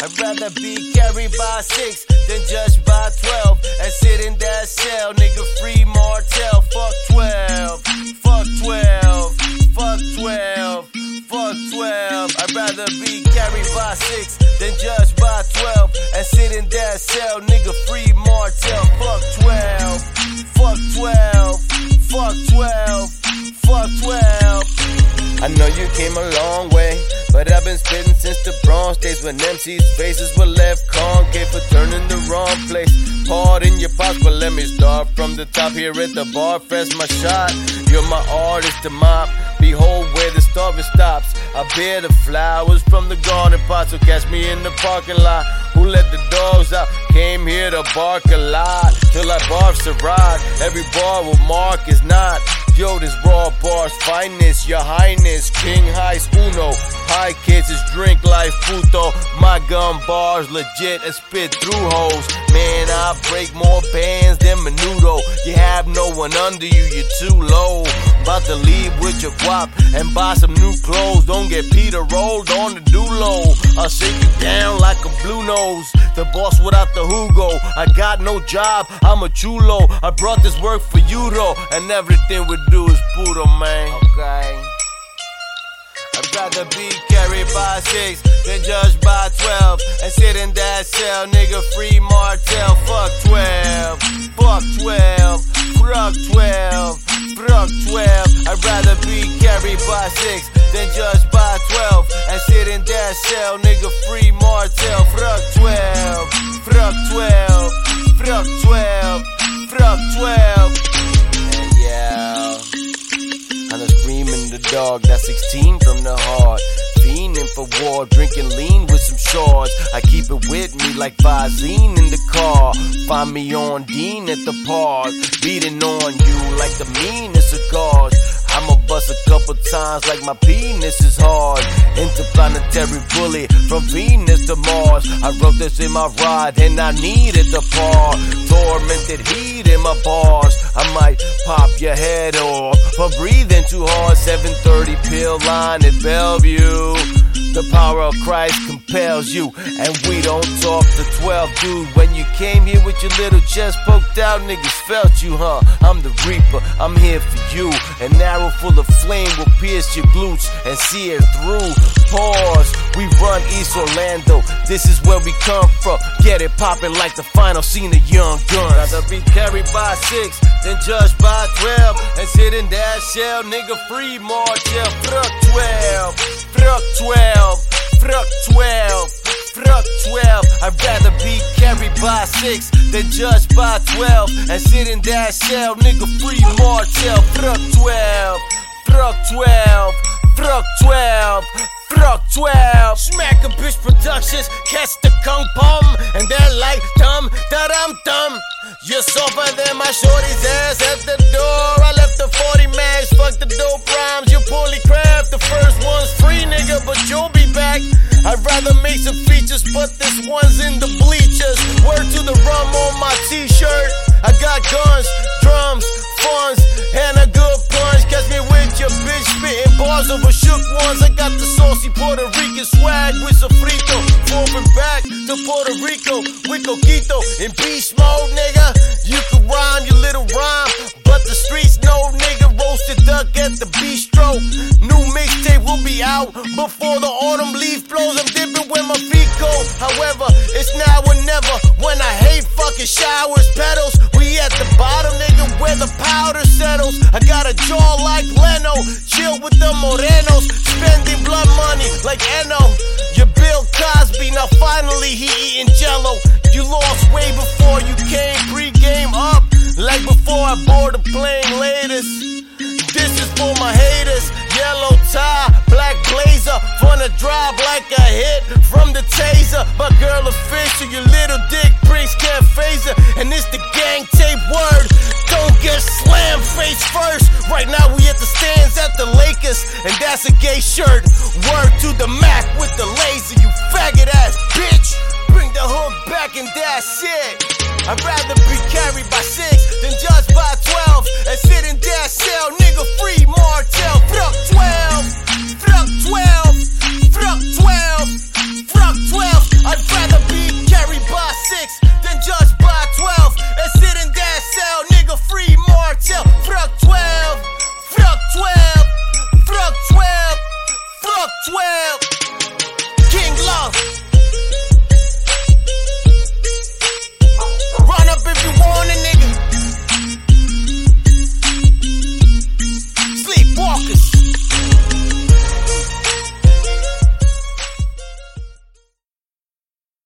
I'd rather be carried by six than judged by twelve and sit in that cell, nigga. Free Martell, fuck twelve, fuck twelve, fuck twelve, fuck twelve. I'd rather be carried by six than judged by twelve and sit in that cell, nigga. Free Martell, fuck twelve, fuck twelve, fuck twelve, fuck twelve. I know you came a long way, but I've been spitting since the Bronx days when MC's faces were left concave for turning the wrong place. Pardon your pops, but let me start from the top here at the bar. Fresh my shot, you're my artist to mop. Behold where the story stops. I bear the flowers from the garden pot, so catch me in the parking lot. Who let the dogs out? Came here to bark a lot till I barf a ride. Every bar will mark is not. Yo, this raw bars finest, your highness, King High Uno. High kids is drink like puto. My gun bars legit I spit through holes. Man, I break more bands than Menudo. You have no one under you, you're too low. About to leave with your guap and buy some new clothes. Don't get Peter rolled on the dulo. I'll shake you down like a blue nose. The boss without the Hugo. I got no job, I'm a chulo. I brought this work for you though, and everything we do is puro, man. Okay. I'd rather be carried by six than judged by twelve and sit in that cell, nigga. Free Martell, fuck twelve, fuck twelve, fuck twelve, fuck twelve. I'd rather be carried by six than judged by twelve and sit in that cell, nigga. Free Martell, fuck twelve, fuck twelve, fuck twelve, fuck twelve. And yeah. And I'm screaming the dog, that's 16 from the heart. War, drinking lean with some shards. I keep it with me like Visine in the car. Find me on Dean at the park, beating on you like the meanest of guards. I'ma bust a couple times like my penis is hard. Interplanetary bullet from Venus to Mars. I wrote this in my ride and I needed the par. Tormented heat in my bars. I might pop your head off for breathing too hard. 730 pill line at Bellevue. The power of Christ compels you, and we don't talk to 12, dude. When you came here with your little chest poked out, niggas felt you, huh? I'm the Reaper, I'm here for you. An arrow full of flame will pierce your glutes and see it through. Pause, we run East Orlando. This is where we come from. Get it poppin' like the final scene of Young Guns. Rather be carried by six than judged by 12. And sit in that shell, nigga, free Martell. Fuck 12, fuck 12, fuck 12. Fuck 12, I'd rather be carried by 6 than judged by 12 and sit in that cell, nigga, free Martell. Fuck 12, fuck 12, fuck 12, fuck 12. Smack a bitch productions, catch the kung pom, and they're like dumb, da dum dum. You're softer than my shorty's ass at the door. I left the 40 mags, fuck the dope rhymes. You poorly craft, the first one's free, nigga, but you'll be back. I'd rather make some features, but this one's in the bleachers. Word to the rum on my t-shirt. I got guns, ones. I got the saucy Puerto Rican swag with sofrito. Forward back to Puerto Rico with coquito in beast mode, nigga. You can rhyme your little rhyme, but the streets know, nigga. Roasted duck at the bistro. New mixtape will be out before the autumn leaf blows. I'm dipping where my feet go. However, it's now or never. When I hate fucking showers, pedals. We at the bottom, You lost way before you came pre-game up. Like before I board the plane latest. This is for my haters. Yellow tie, black blazer. Fun to drive like a hit from the taser. My girl official, your little dick pricks can't phase her. And it's the gang tape word. Don't get slammed face first. Right now we at the stands at the Lakers. And that's a gay shirt. Word to the Mac with the laser, you faggot 12.